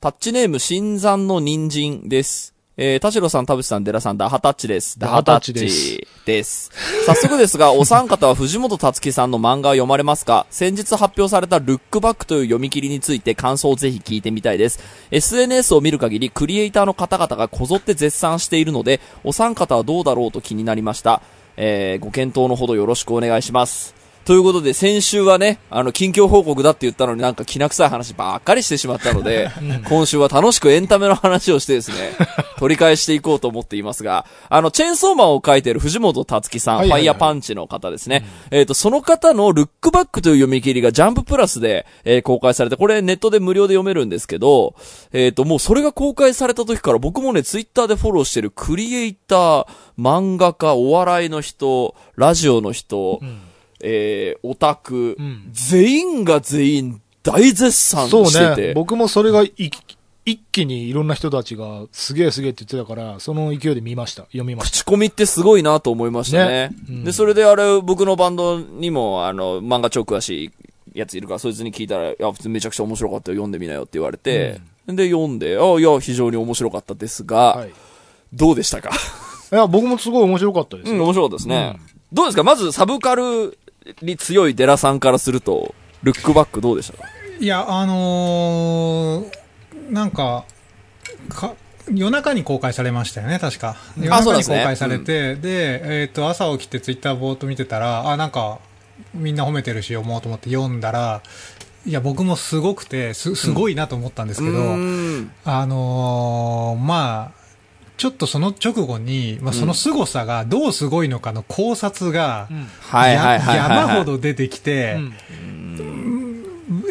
タッチネーム、新山の人参です。えー、田代さん、田淵さん、デラさん、ダハタッチです。ダハタッチですです。早速ですが、お三方は藤本達樹さんの漫画を読まれますか？先日発表されたルックバックという読み切りについて感想をぜひ聞いてみたいです。SNS を見る限り、クリエイターの方々がこぞって絶賛しているので、お三方はどうだろうと気になりました。えー、ご検討のほどよろしくお願いします。ということで、先週はね、あの、近況報告だって言ったのになんか気な臭い話ばっかりしてしまったので、今週は楽しくエンタメの話をしてですね、取り返していこうと思っていますが、あの、チェーンソーマンを書いている藤本達樹さん、はいはいはい。ファイヤーパンチの方ですね。えっ、と、その方のルックバックという読み切りがジャンププラスで、えー公開されて、これネットで無料で読めるんですけど、えっ、と、もうそれが公開された時から僕もね、ツイッターでフォローしてるクリエイター、漫画家、お笑いの人、ラジオの人、えー、オタク、ん全員が全員大絶賛してて。ね。僕もそれがい一気にいろんな人たちがすげえすげえって言ってたから、その勢いで見ました。読みました。口コミってすごいなと思いましたね。ねうんで、それであれ、僕のバンドにも、あの、漫画超詳しいやついるから、そいつに聞いたら、いや、普通めちゃくちゃ面白かったよ、読んでみなよって言われて、で、読んで、あいや、非常に面白かったですが、はい。いどうでしたか？や、僕もすごい面白かったですうん、よ。面白かったですね。どうですか？まず、サブカルに強いデラさんからすると、ルックバックどうでした？かいや、あのーなんか、か、夜中に公開されましたよね、確か。夜中に公あそうなんですね。開されて、で、えっ、と、朝起きてツイッターぼーっと見てたら、あ、なんか、みんな褒めてるし読もうと思って読んだら、いや、僕もすごくて、す、すごいなと思ったんですけど、うーん。あのーまあ、ちょっとその直後に、まあ、その凄さがどうすごいのかの考察が。山ほど出てきて、うん。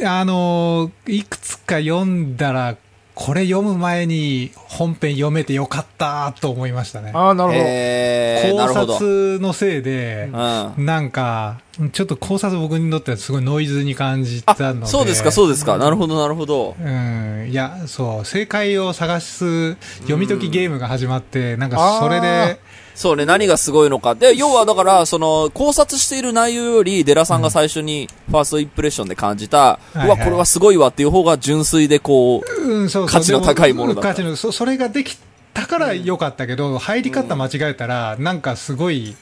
あのーいくつか読んだら、これ読む前に本編読めてよかったと思いましたね。ああ、なるほど。え考。察のせいで、うん。なんか、ちょっと考察僕にとってはすごいノイズに感じたので。そうですか、そうですか。なるほど、なるほど。うん、いや、そう、正解を探す読み解きゲームが始まって、なんかそれで、そうね、何がすごいのか。で、要はだから、その、考察している内容より、デラさんが最初に、ファーストインプレッションで感じた、はいうわ、これはすごいわっていう方が純粋でこう、うん、そうそう。価値の高いものだで価値のそ、それができたから良かったけど、入り方間違えたら、なんかすごい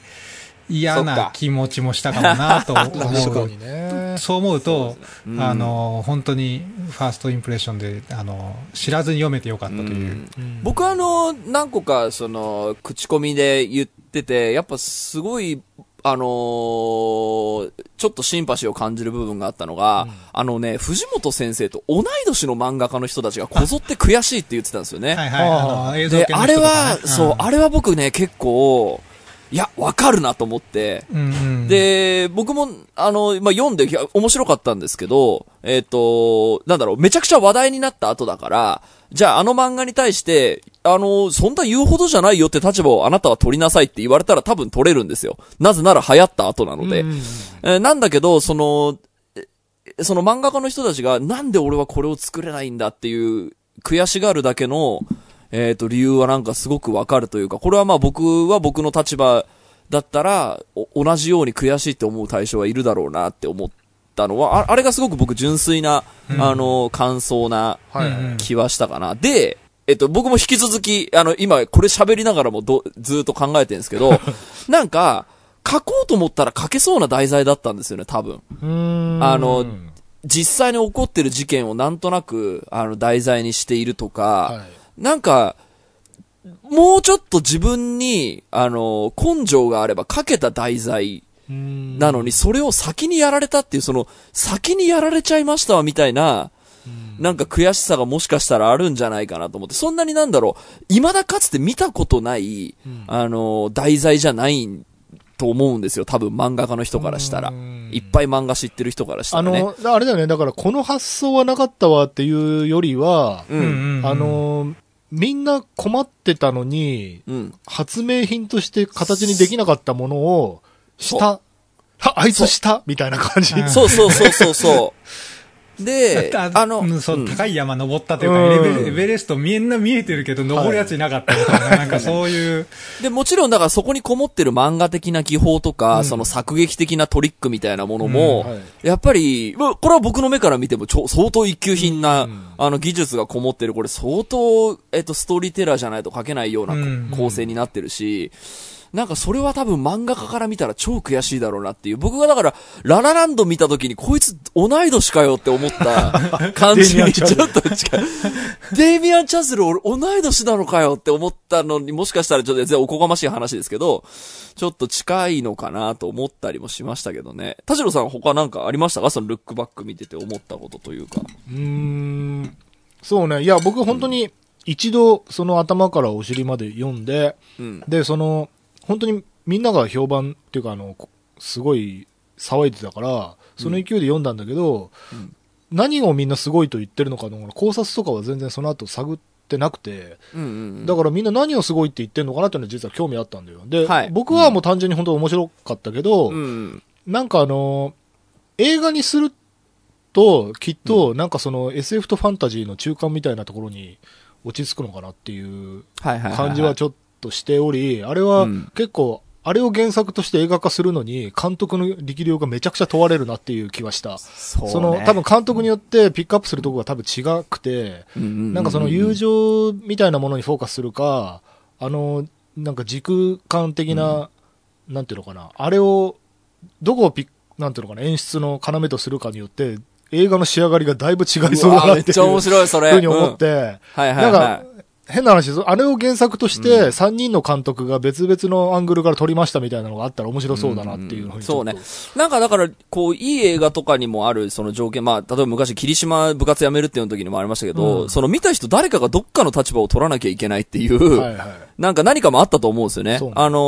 嫌な気持ちもしたかもなと思う。にね。そう思うと、うんあの、本当にファーストインプレッションで、あの、知らずに読めてよかったという。うん僕はあの、何個か、その、口コミで言ってて、やっぱすごい、あのーちょっとシンパシーを感じる部分があったのが、あのね、藤本先生と同い年の漫画家の人たちがこぞって悔しいって言ってたんですよね。はいはい、あの、映像で、あれ人とかねは、そう、あれは僕ね、結構、いや、わかるなと思って、うんうん、で、僕も、あの、まあ、読んで、面白かったんですけど、えっ、と、なんだろう、めちゃくちゃ話題になった後だから、じゃああの漫画に対して、あの、そんな言うほどじゃないよって立場をあなたは取りなさいって言われたら多分取れるんですよ。なぜなら流行った後なので。うんえーなんだけど、その、えその漫画家の人たちが、なんで俺はこれを作れないんだっていう、悔しがるだけの、えっ、と、理由はなんかすごくわかるというか、これはまあ僕は僕の立場だったら、お同じように悔しいって思う対象はいるだろうなって思ったのは、ああれがすごく僕純粋な、あの、感想な気はしたかな。で、えっと、僕も引き続き、あの、今、これ喋りながらもど、ずーっと考えてるんですけど、なんか、書こうと思ったら書けそうな題材だったんですよね、多分。うんあの実際に起こってる事件をなんとなく、あの、題材にしているとか、はい。なんか、もうちょっと自分に、あの、根性があれば書けた題材うんなのに、それを先にやられたっていう、その、先にやられちゃいましたわ、みたいな、なんか悔しさがもしかしたらあるんじゃないかなと思って、そんなになんだろう、未だかつて見たことない、うんあの、題材じゃないと思うんですよ、多分漫画家の人からしたら。うんいっぱい漫画知ってる人からしたあらね。の、あれだよね。だから、この発想はなかったわっていうよりは、う。うんんうんあ、の、みんな困ってたのに、うん。発明品として形にできなかったものを、した、ああいつしたみたいな感じ。うんそうそうそうそうそ で、ああの、うんそううん。高い山登ったというか、うん。エレベレストみんな見えてるけど、登るやついなかったみたいな、なんかそういう、で、もちろんだからそこにこもってる漫画的な技法とか、その作劇的なトリックみたいなものも、うん。はい。やっぱり、まあこれは僕の目から見てもちょ相当一級品な、うん。あの技術がこもってる、これ相当、えっと、ストーリーテラーじゃないと書けないようなうん。構成になってるし、なんかそれは多分漫画家から見たら超悔しいだろうなっていう。僕がだから、ララランド見た時にこいつ同い年かよって思った 感じにちょっと近い。デイミアン・チャズル俺同い年なのかよって思ったのにもしかしたらちょっと全然おこがましい話ですけど、ちょっと近いのかなと思ったりもしましたけどね。田代さん他なんかありましたか？そのルックバック見てて思ったことというか。うーん。そうね。いや、僕本当に一度その頭からお尻まで読んで、うん。で、その、本当にみんなが評判っていうか、あの、こすごい騒いでたから、その勢いで読んだんだけど、うん何をみんなすごいと言ってるのかの考察とかは全然その後探ってなくて、うんうんうん。だからみんな何をすごいって言ってるのかなっていうのは実は興味あったんだよ。で、はい僕はもう単純に本当面白かったけど、うん。なんかあの、映画にすると、きっと、なんかその SF とファンタジーの中間みたいなところに落ち着くのかなっていう。感じはちょっとしており、あれはうん。結構、あれを原作として映画化するのに、監督の力量がめちゃくちゃ問われるなっていう気はした。そうね。その、多分監督によってピックアップするところが多分違くて、うんうんうんうんなんかその友情みたいなものにフォーカスするか、あの、なんか時空間的な、なんていうのかな、あれを、どこをピッなんていうのかな、演出の要とするかによって、映画の仕上がりがだいぶ違いそうだなってめっちゃ面白い、それ。ふうに思っうん。て、はいはい。なんはかい。、変な話です。あれを原作として、3人の監督が別々のアングルから撮りましたみたいなのがあったら面白そうだなっていうふうにちょっと。そうね。なんかだから、こう、いい映画とかにもある、その条件、まあ、例えば昔、霧島部活辞めるっていう時にもありましたけど、うんその見た人誰かがどっかの立場を取らなきゃいけないっていう、はいはい。なんか何かもあったと思うんですよねあの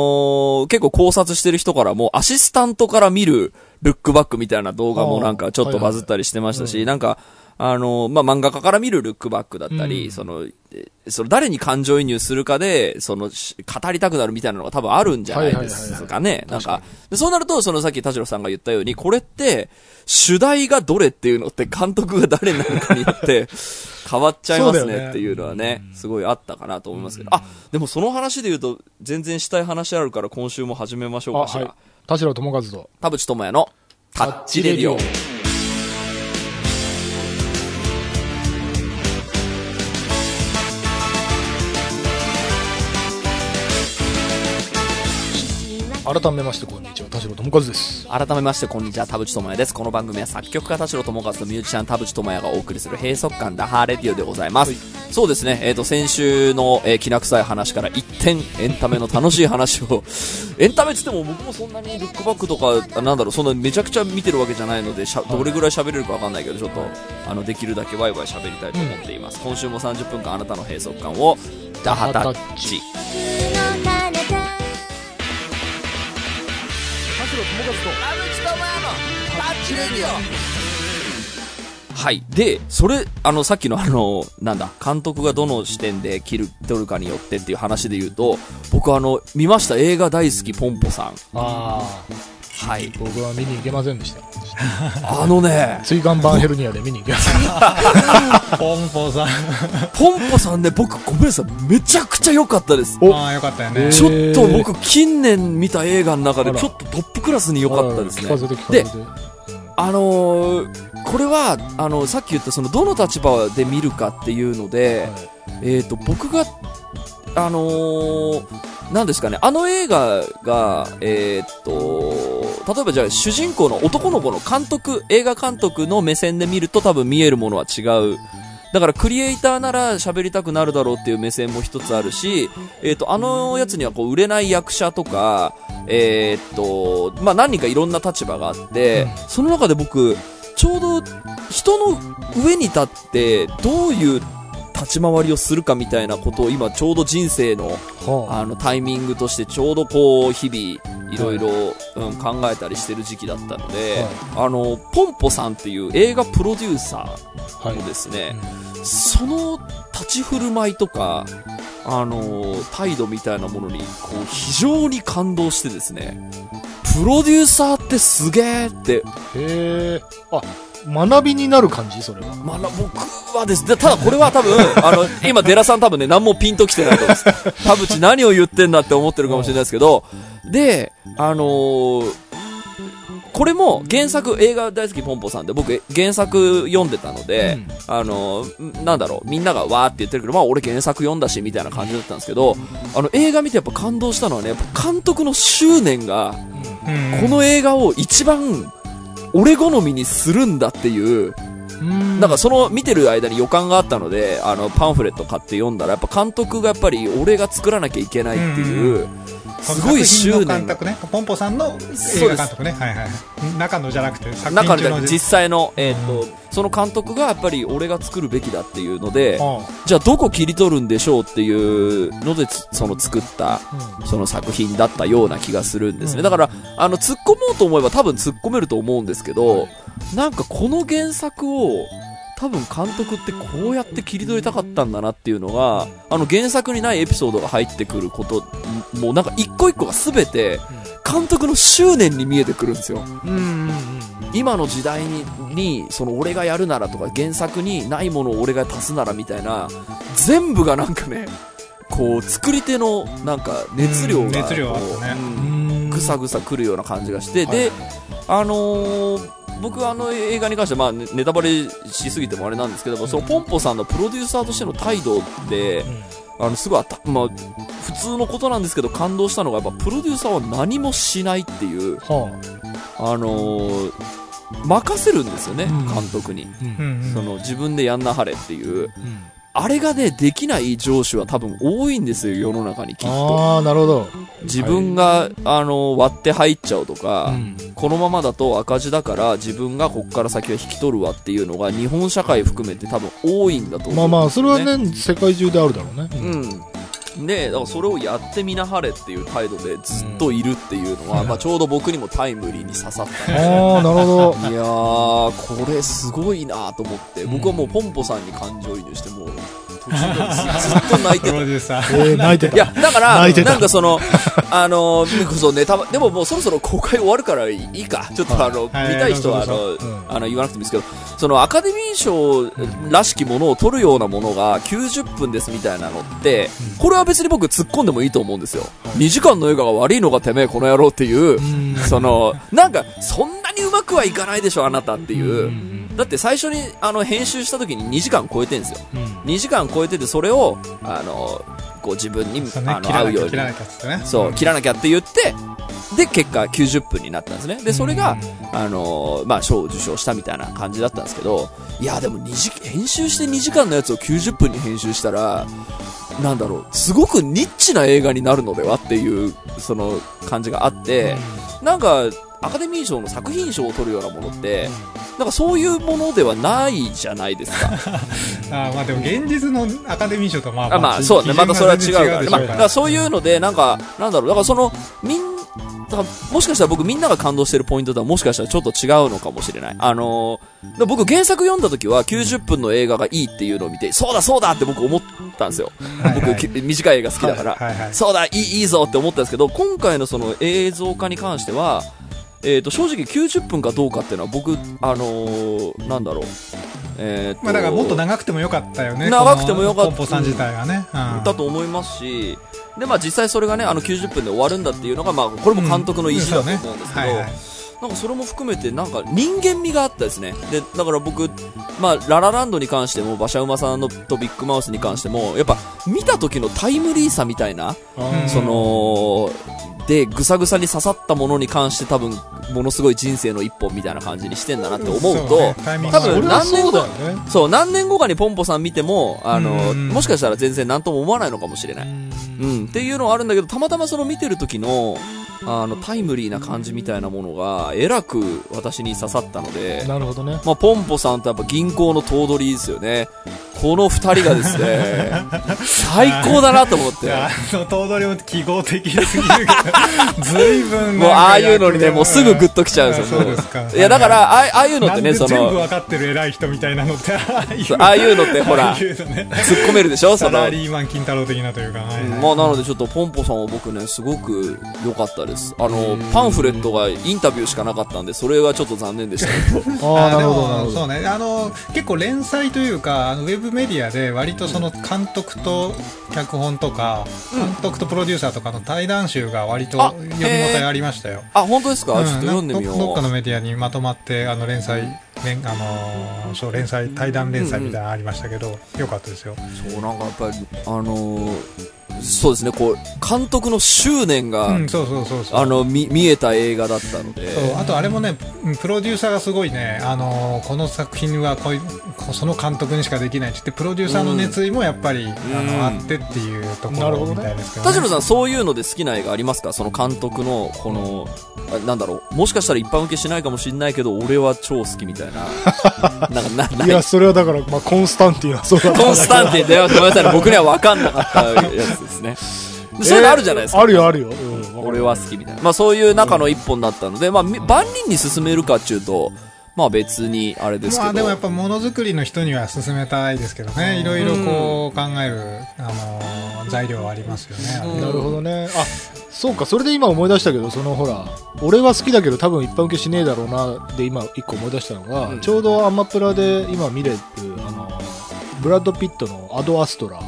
ー結構考察してる人からも、アシスタントから見るルックバックみたいな動画もなんかちょっとバズったりしてましたし、なんか、あのーまあ、漫画家から見るルックバックだったり、うんその、えその誰に感情移入するかで、その、し語りたくなるみたいなのが多分あるんじゃないですかね。なんか、でそうなると、そのさっき田代さんが言ったように、これって、主題がどれっていうのって監督が誰になるかによって 変わっちゃいますねねっていうのはね、すごいあったかなと思いますけど。あ、でもその話で言うと、全然したい話あるから今週も始めましょうあ、かしら。はい。田代智和と。田淵智也のタッチレディオ。改めましてこんにちは、田代智和です。改めましてこんにちは、田淵智也です。この番組は作曲家田代智和とミュージシャン田淵智也がお送りする閉塞感ダハーレディオでございます。そうですね、えっ、と、先週の、えー、きな臭い話から一点、エンタメの楽しい話を、エンタメって言っても僕もそんなにルックバックとか、なんだろう、そんなめちゃくちゃ見てるわけじゃないので、しゃどれぐらい喋れるかわかんないけど、ちょっと、あの、できるだけワイワイ喋りたいと思っています。今週も30分間あなたの閉塞感を、ダハタッチ。田代智和はい。で、それ、あの、さっきのあの、なんだ、監督がどの視点で切る、撮るかによってっていう話で言うと、僕あの、見ました？映画大好きポンポさん。と。あはいあ、。僕は見に行けませんでした。あのね、椎間板ヘルニアで見に行けません。ポンポさん。ポンポさんね、僕ごめんなさい、めちゃくちゃ良かったです。おああ、よかったよね。ちょっと僕、近年見た映画の中でちょっとトップクラスに良かったですねでて。、あのーこれは、あの、さっき言ったその、どの立場で見るかっていうので、えっ、と、僕が、あのー、なんですかね、あの映画が、えっ、と、例えばじゃあ主人公の男の子の監督、映画監督の目線で見ると多分見えるものは違う。だからクリエイターなら喋りたくなるだろうっていう目線も一つあるし、えっ、と、あのやつにはこう売れない役者とか、えっ、と、まあ、何人かいろんな立場があって、その中で僕、ちょうど人の上に立ってどういう立ち回りをするかみたいなことを今ちょうど人生のはあ。あのタイミングとしてちょうどこう日々いろいろうん考えたりしてる時期だったので、あのポンポさんっていう映画プロデューサはいーのですね、その立ち振る舞いとかあの態度みたいなものにこう非常に感動してですねプロデューサーってすげーってへえ。あ、学びになる感じそれは。まあ、僕はです。ね、ただこれは多分、あの、今、デラさん多分ね、何もピンときてないと思います。田淵何を言ってんだって思ってるかもしれないですけど、で、あのーこれも原作、映画大好きポンポさんで僕原作読んでたので、あのーなんだろう、みんながわーって言ってるけど、まあ俺原作読んだし、みたいな感じだったんですけど、あの映画見てやっぱ感動したのはね、監督の執念が、うん。この映画を一番俺好みにするんだっていう、うん。なんかその見てる間に予感があったので、あのパンフレット買って読んだら、やっぱ監督がやっぱり俺が作らなきゃいけないっていう、すごい執念が。監督ね。ポンポさんの映画監督ね。はいはい中のじゃなくて作中品中ので実際の、えっ、と、その監督がやっぱり俺が作るべきだっていうので、あじゃあどこ切り取るんでしょうっていうのでつ、その作った、あその作品だったような気がするんですね。うん。だから、あの、突っ込もうと思えば多分突っ込めると思うんですけど、なんかこの原作を、多分監督ってこうやって切り取りたかったんだなっていうのが、あの原作にないエピソードが入ってくること、もうなんか一個一個が全て、監督の執念に見えてくるんですよ。うんうんうん今の時代に、に、その俺がやるならとか原作にないものを俺が足すならみたいな、全部がなんかね、こう、作り手のなんか熱量が、うん熱量あったね。うんぐさぐさくるような感じがして、はいで、あのー僕あの映画に関しては、まあ、ネネタバレしすぎてもあれなんですけど、そのポンポさんのプロデューサーとしての態度で、あの、すごいまあ、普通のことなんですけど感動したのが、やっぱプロデューサーは何もしないっていう、はあ。のー任せるんですよね、うん。監督に。その自分でやんなはれっていう。うんあれがね、できない上司は多分多いんですよ、世の中にきっと。ああ、なるほど。自分が、あの、割って入っちゃうとか、うんこのままだと赤字だから自分がこっから先は引き取るわっていうのが日本社会含めて多分多いんだと思う、まあまあ、それは。ね、世界中であるだろうね。うん。で、だからそれをやってみなはれっていう態度でずっといるっていうのは、まあちょうど僕にもタイムリーに刺さった。ああ、なるほど。いやー、これすごいなと思って、僕はもうポンポさんに感情移入して、もうずずっと泣いてプた。泣いてた。いや、だから、なんかその、あの、そうネタバでももうそろそろ公開終わるからいいか。ちょっとあの、はい見たい人は、あのあの、言わなくてもいいですけど、そのアカデミー賞らしきものを取るようなものが90分ですみたいなのって、これは別に僕突っ込んでもいいと思うんですよ。2時間の映画が悪いのがてめえこの野郎っていうう、んその、なんか、そんなにうまくはいかないでしょ、あなたっていう。うんだって最初にあの編集した時に2時間超えてんですよ。うん。2時間超えてて、それを、あの、こう自分に、ねあの合うように。切らなきゃってね。そう、切らなきゃって言って、で、結果90分になったんですね。で、それが、あのーまあ、賞を受賞したみたいな感じだったんですけど、いや、でも2時、編集して2時間のやつを90分に編集したら、なんだろう、すごくニッチな映画になるのではっていう、その感じがあって、なんか、アカデミー賞の作品賞を取るようなものって、なんかそういうものではないじゃないですか。あーまあでも現実のアカデミー賞とまああまあ、そうね。またそれは違うからね。まあ、そういうので、なんか、なんだろう、だからその、みん、だからもしかしたら僕みんなが感動してるポイントとはもしかしたらちょっと違うのかもしれない。あのー僕原作読んだ時は90分の映画がいいっていうのを見て、そうだそうだって僕思ったんですよ。僕、はいはいき短い映画好きだから。はいはいはいそうだ、いい、いいぞって思ったんですけど、今回のその映像化に関しては、えっ、と、正直90分かどうかっていうのは僕、あのーなんだろう。えーとまあだからもっと長くてもよかったよね長くてもよかったポンポさん自体がねうんだと思いますし、で、まあ実際それがね、あの90分で終わるんだっていうのが、まあこれも監督の意地だと思うんですけど、なんかそれも含めてなんか人間味があったですね。で、だから僕、まあララランドに関しても、馬車馬さんのとビッグマウスに関しても、やっぱ見た時のタイムリーさみたいな、あその、で、ぐさぐさに刺さったものに関して多分、ものすごい人生の一本みたいな感じにしてんだなって思うと、ね多分何年後そうね。何年後かにポンポさん見ても、あの、うんもしかしたら全然何とも思わないのかもしれない。うん、っていうのはあるんだけど、たまたまその見てる時の、あの、タイムリーな感じみたいなものが、えらく私に刺さったので、なるほどね。まあ、ポンポさんとやっぱ銀行の頭取ですよね。この二人がですね、最高だなと思って。あの頭取も記号的すぎるけど、ずいぶんもうああいうのにね、もうすぐグッときちゃうんですよ。そうですか。いや、だから、ああいうのってね、そ全部の、わかってる偉い人みたいなのって、ああいうのってほら突っ込めるでしょ？そのサラ、リーマン金太郎的なというか、まあなのでちょっとポンポさんは僕ね、すごく良かったです。あの、パンフレットがインタビューしかなかったんで、それがちょっと残念でしたけど。ああ、なでるほど、なるほど。もそうね、あの結構連載というかウェブメディアで割とその監督と脚本とか、監督とプロデューサーとかの対談集が割とあ読み応えありましたよ。あ、本当ですか、うんちょっと読んでみよう。どどっかのメディアにまとまってあの連載連あのーそう連載対談連載みたいなのありましたけど、よかったですよ。そう、なんかやっぱり、あのーそうですね、こう、監督の執念が、見、見えた映画だったので。そうあとあれもね、うんプロデューサーがすごいね、あのーこの作品はこういその監督にしかできないって言って、プロデューサーの熱意もやっぱり、あうん。のあってっていうところみたいですけど、ね。田代さん、そういうので好きな映画ありますか？その監督の、この、あなんだろう、もしかしたら一般受けしないかもしれないけど、俺は超好きみたいな。なんか、な、い。や、それはだから、まあ、コンスタンティンはそうだったコンスタンティンで、ごめんなさいね、僕には分かんなかったやつですね。そういうのあるじゃないですか。あるよ、あるよ。うん、俺は好きみたいな。まあそういう中の一本だったので、まあみ万人に勧めるかっていうと、まあ別にあれですけど。まあでもやっぱものづくりの人には勧めたいですけどね、いろいろこう考える、あのー材料はありますよね。うんなるほどね。あ、そうか、それで今思い出したけど、そのほら、俺は好きだけど多分一般受けしねえだろうな、で今一個思い出したのが、うんちょうどアマプラで今見れる、あの、ブラッド・ピットのアド・アストラ。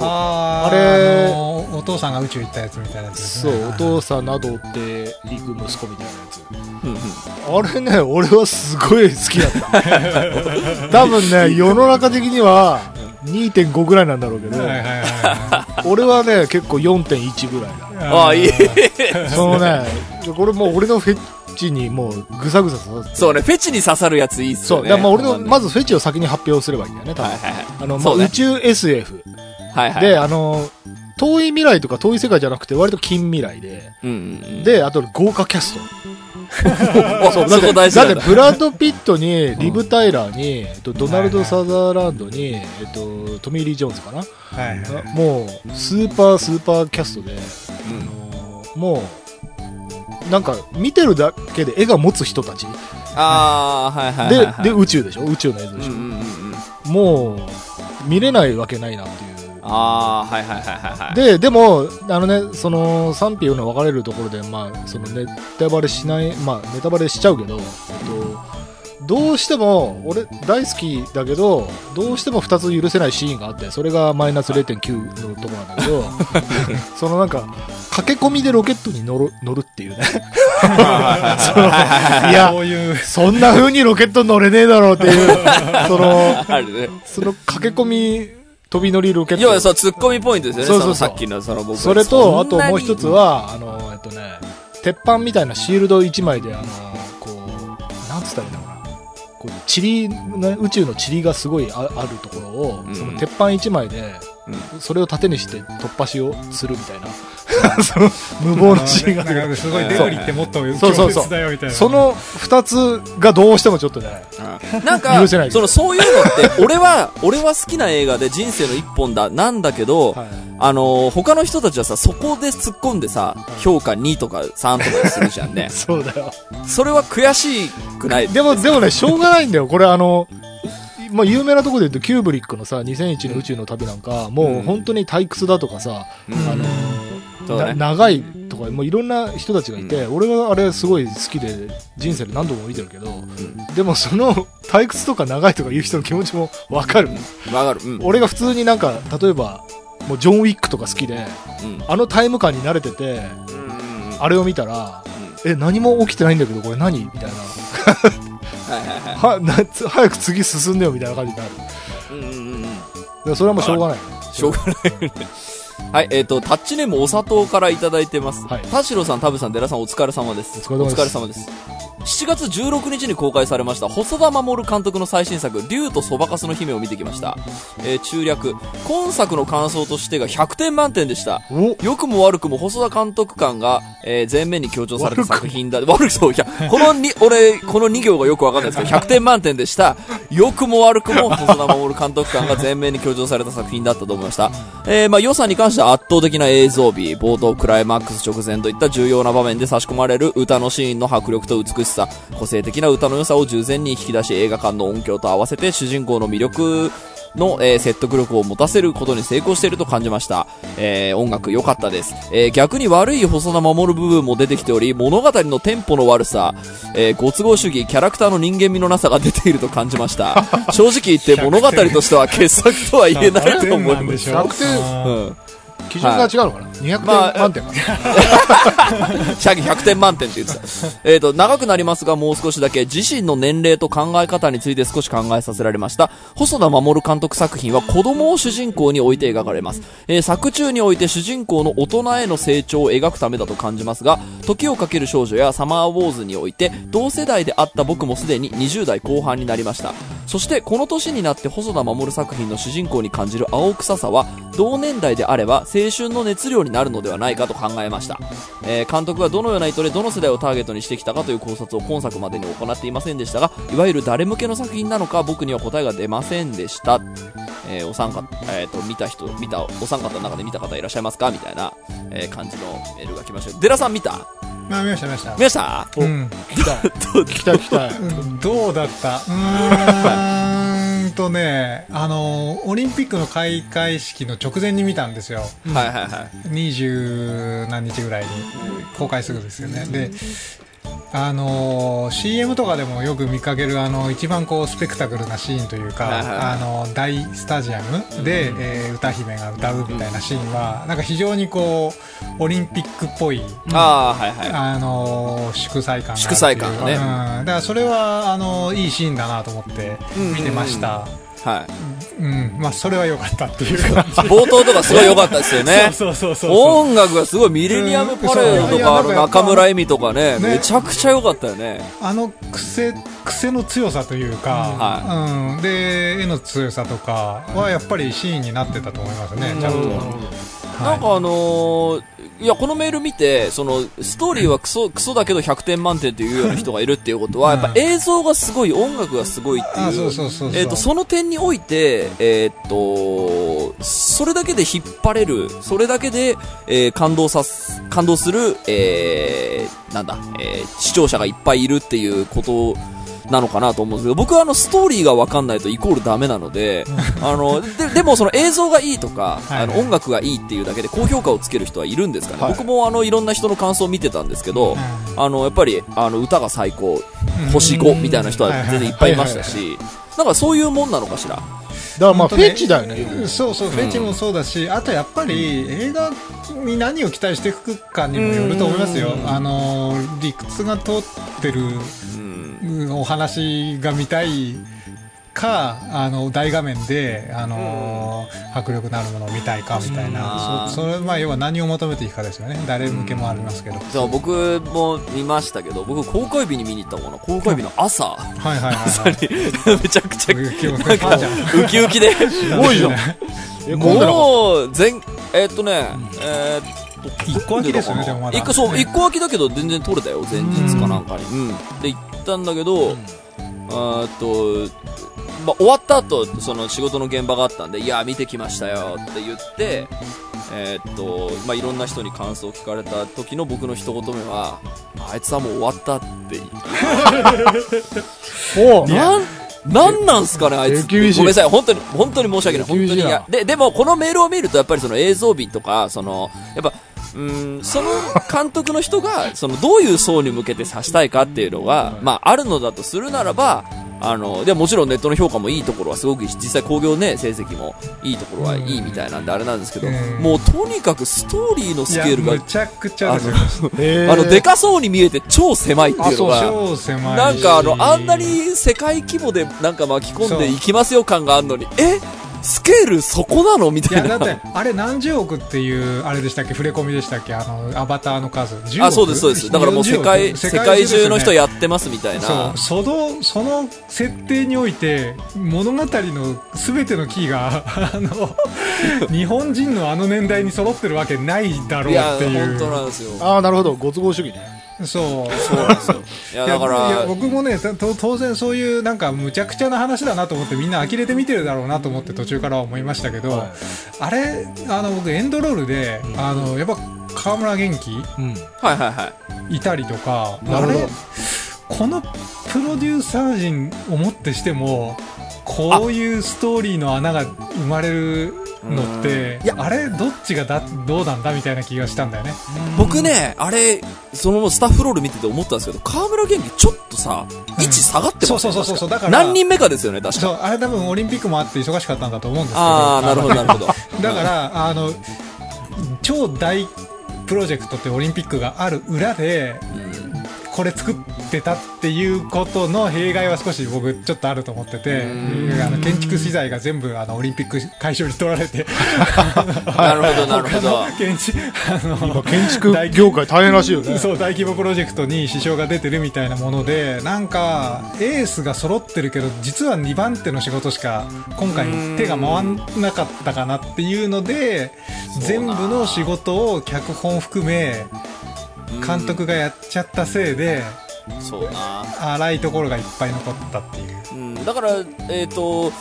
ああれお父さんが宇宙行ったやつみたいなやつですね。そう、お父さんなどって行く息子みたいなやつ。うんうんあれね、俺はすごい好きだった。多分ね、世の中的には2.5ぐらいなんだろうけど、はいはいはいは俺はね、結構4.1ぐらいだ。い。ああ、いい。そのね、これもう俺のフェチにもうぐさぐさ刺さって。そうね、フェチに刺さるやついいっすそう、よね。だからまあ俺の、まず、ずフェチを先に発表すればいいんだよね、多分。はいはいはい。あの、まあ、宇宙 SF。はいはい。で、あの、遠い未来とか遠い世界じゃなくて割と近未来で、うんうんうん。で、あと豪華キャスト。そう、だってなんだ。ブラッド・ピットに、リブ・タイラーに、えっと、ドナルド・サザーランドに、えっと、トミー・リー・ジョーンズかな、はいはい。もう、スーパースーパーキャストで、うんあのもう、なんか、見てるだけで絵が持つ人たち。ああ、はいはいはいはい。で、で、宇宙でしょ？宇宙の映像でしょ、うんうんうんうん。もう、見れないわけないなっていう。ああ、はいはいはいはいはい。で、でも、あのね、その、賛否の分かれるところで、まあ、そのネタバレしない、まあ、ネタバレしちゃうけど、えっと、どうしても、俺、大好きだけど、どうしても2つ許せないシーンがあって、それがマイナス0.9のところなんだけど、そのなんか、駆け込みでロケットに乗る、乗るっていうね。いやこ、ういう、そんな風にロケット乗れねえだろうっていう、その、ね。その駆け込み飛び乗りロケット。要はそう、ツッコミポイントですよね。そうそうそうのさっきの、その僕それと、あともう一つは、あの、えっとね、鉄板みたいなシールド1枚で、あの、こう、なんつったらいいんだろうな。こう、塵、ね宇宙の塵がすごいああるところを、うんその鉄板1枚で、うんそれを盾にして突破しをするみたいな、そ の無謀なシーンがすごいデブリってもっとそうそうそう強烈だよみたいな。その二つがどうしてもちょっとね、なんかその、そういうのって、俺は、俺は好きな映画で人生の一本だ、なんだけど、はいあのー他の人たちはさ、そこで突っ込んでさ、評価2とか3とかにするじゃんね。そうだよ。それは悔しくない？でも、でもね、しょうがないんだよ。これあの、まあ、有名なところで言うと、キューブリックのさ、2001の宇宙の旅なんか、もう本当に退屈だとかさ、うんあのねな長いとか、もういろんな人たちがいて、俺はあれすごい好きで、人生で何度も見てるけど、でもその、退屈とか長いとか言う人の気持ちもわかる。わかる。うん。俺が普通になんか、例えば、もうジョン・ウィックとか好きで、うん。あのタイム感に慣れてて、うんうんあれを見たら、え、何も起きてないんだけど、これ何？みたいな。はな早く次進んでよみたいな感じになる。うんうんうんそれはもうしょうがない。しょうがない。はい、えっ、と、タッチネームお砂糖からいただいてます。はい田代さん、田部さん、デラさん、お疲れ様です。お疲れ様です様です。7月16日に公開されました細田守監督の最新作「竜とそばかすの姫」を見てきました、えー中略今作の感想としてが100点満点でしたお良くも悪くも細田監督感が、えー前面に強調された作品だ。悪くそう、いや、このに、俺、この2行がよくわかんないですけど、100点満点でした。良くも悪くも細田守監督感が前面に強調された作品だったと思いました。えーまあ、予算に関しては圧倒的な映像美、冒頭クライマックス直前といった重要な場面で差し込まれる歌のシーンの迫力と美しさ、個性的な歌の良さを従前に引き出し映画館の音響と合わせて主人公の魅力の、えー説得力を持たせることに成功していると感じました。えー音楽良かったです。えー逆に悪い細田守る部分も出てきており、物語のテンポの悪さ、えーご都合主義、キャラクターの人間味のなさが出ていると感じました。正直言って物語としては傑作とは言えないと思いま。ですしょ100点うん。基準が違うのかな、?200 まあ点満点かな、シャギ100点満点って言ってた。えっと、長くなりますが、もう少しだけ、自身の年齢と考え方について少し考えさせられました。細田守監督作品は子供を主人公に置いて描かれます。えー作中において主人公の大人への成長を描くためだと感じますが、時をかける少女やサマーウォーズにおいて、同世代であった僕もすでに20代後半になりました。そして、この年になって細田守作品の主人公に感じる青臭さは、同年代であれば青春の熱量になるのではないかと考えました。えー監督がどのような意図でどの世代をターゲットにしてきたかという考察を今作までに行っていませんでしたが、いわゆる誰向けの作品なのか僕には答えが出ませんでした。えーお三方、えっ、と、見た人、見た、お三方の中で見た方いらっしゃいますか？みたいな、えー感じのメールが来ました。デラさん見た？まあ見ました見ました見ました？うん聞きたい。聞きたい聞きたどうだったうーんとね、あの、オリンピックの開会式の直前に見たんですよ。はいはいはい。二十何日ぐらいに公開すぐですよね。で、あの CM とかでもよく見かけるあの一番こうスペクタクルなシーンというか、あの大スタジアムで、えー歌姫が歌うみたいなシーンは、なんか非常にこうオリンピックっぽい、ああ、はいはい。あの祝祭感が祝祭感がね。うん、だからそれはあのいいシーンだなと思って見てました。はい。うん、まあそれは良かったっていう感じ。冒頭とかすごい良かったですよね。そうそうそうそう。音楽がすごいミレニアムパレードとか、あの中村恵美とかね、ねめちゃくちゃ良かったよね。あの癖癖の強さというか、うんで絵の強さとかはやっぱりシーンになってたと思いますね、ちゃんと、うんなんかあのーいや、このメール見て、その、ストーリーはクソ、クソだけど100点満点というような人がいるっていうことは、うん。やっぱ映像がすごい、音楽がすごいっていう。えっ、と、その点において、えっ、と、それだけで引っ張れる、それだけで、えー感動さす、感動する、えーなんだ、えー視聴者がいっぱいいるっていうことなのかなと思うんですけど、僕はあの、ストーリーがわかんないとイコールダメなので、あの、で、でもその映像がいいとか、はい。あの、音楽がいいっていうだけで高評価をつける人はいるんですかね。はい。僕もあの、いろんな人の感想を見てたんですけど、あの、やっぱり、あの、歌が最高、星5みたいな人は全然いっぱいいましたし、なんかそういうもんなのかしら？だからまあ、フェチだよね。そうそうフェチもそうだし、あとやっぱり映画に何を期待していくかにもよると思いますよ、あの理屈が通ってるうん。お話が見たいかあの大画面であの、迫力のあるものを見たいかみたいな、うん。そそれまあ要は何を求めていくかですよね。誰向けもありますけど、そう僕も見ましたけど、僕公開日に見に行ったの。かな公開日の朝、はいはいはいはい。めちゃくちゃ、ウキウキ。なんか、ウキウキで、すごいじゃん。もう、全、えーっとね、えーっと、一個空きですよねでもまだ。一個、そう、一個空きだけど全然取れたよ、前日かなんかに。うん。で、行ったんだけど、あーっと、まあ、終わった後、その仕事の現場があったんで、いや、見てきましたよって言って、えーっと、まあ、いろんな人に感想を聞かれた時の僕の一言目は、あいつはもう終わったって言って なん、なんなんすかね、あいつ。ごめんなさい、本当に、本当に申し訳ない。本当に。いや、で、でも、このメールを見ると、やっぱりその映像美とか、その、やっぱ、うーん、その監督の人が、その、どういう層に向けて指したいかっていうのが、まあ、あるのだとするならば、あの、でもちろんネットの評価もいいところはすごく実際興行ね、成績もいいところはいいみたいなんであれなんですけど、うん。もうとにかくストーリーのスケールがむ、ちゃくちゃであの、でかそうに見えて超狭いっていうのが、なんかあの、あんなに世界規模でなんか巻き込んでいきますよ感があるのに、え？スケールそこなの？みいや、たいな。だって、あれ何十億っていう、あれでしたっけ、触れ込みでしたっけ、あの、アバターの数。10億？あ、そうです、そうです。だからもう世界、40億世界中の人やってますみたいな。そう、その、その設定において、物語の全てのキーが、あの、日本人のあの年代に揃ってるわけないだろういや、っていう。本当なんですよ。ああ、なるほど。ご都合主義ね。そう。そうなんですよ。いや、僕もね当然そういうなんかむちゃくちゃな話だなと思ってみんな呆れて見てるだろうなと思って途中からは思いましたけど、はいあれあの僕エンドロールで、あのやっぱ河村元気うん。はいはいはい。いたりとかなるほどあれこのプロデューサー陣をもってしてもこういうストーリーの穴が生まれるのっていやあれどっちがだどうなんだみたいな気がしたんだよね。僕ね、あれ、そのスタッフロール見てて思ったんですけど、河村元気ちょっとさ、位置下がってますそうそうそうそうだから何人目かですよね、確か。そうあれ多分オリンピックもあって忙しかったんだと思うんですけど。ああ、なるほど、なるほど。だから、あの、超大プロジェクトってオリンピックがある裏で、これ作ってたっていうことの弊害は少し僕ちょっとあると思ってて、うんあの建築資材が全部あのオリンピック会場に取られて、なるほど、なるほど。建築、あの今、建築業界大変らしいよね。そう、大規模プロジェクトに支障が出てるみたいなもので、なんか、エースが揃ってるけど、実は2番手の仕事しか、今回手が回んなかったかなっていうので、全部の仕事を脚本含め、監督がやっちゃったせいで、そうな。荒いところがいっぱい残ったっていう。うん、だから、えっ、と、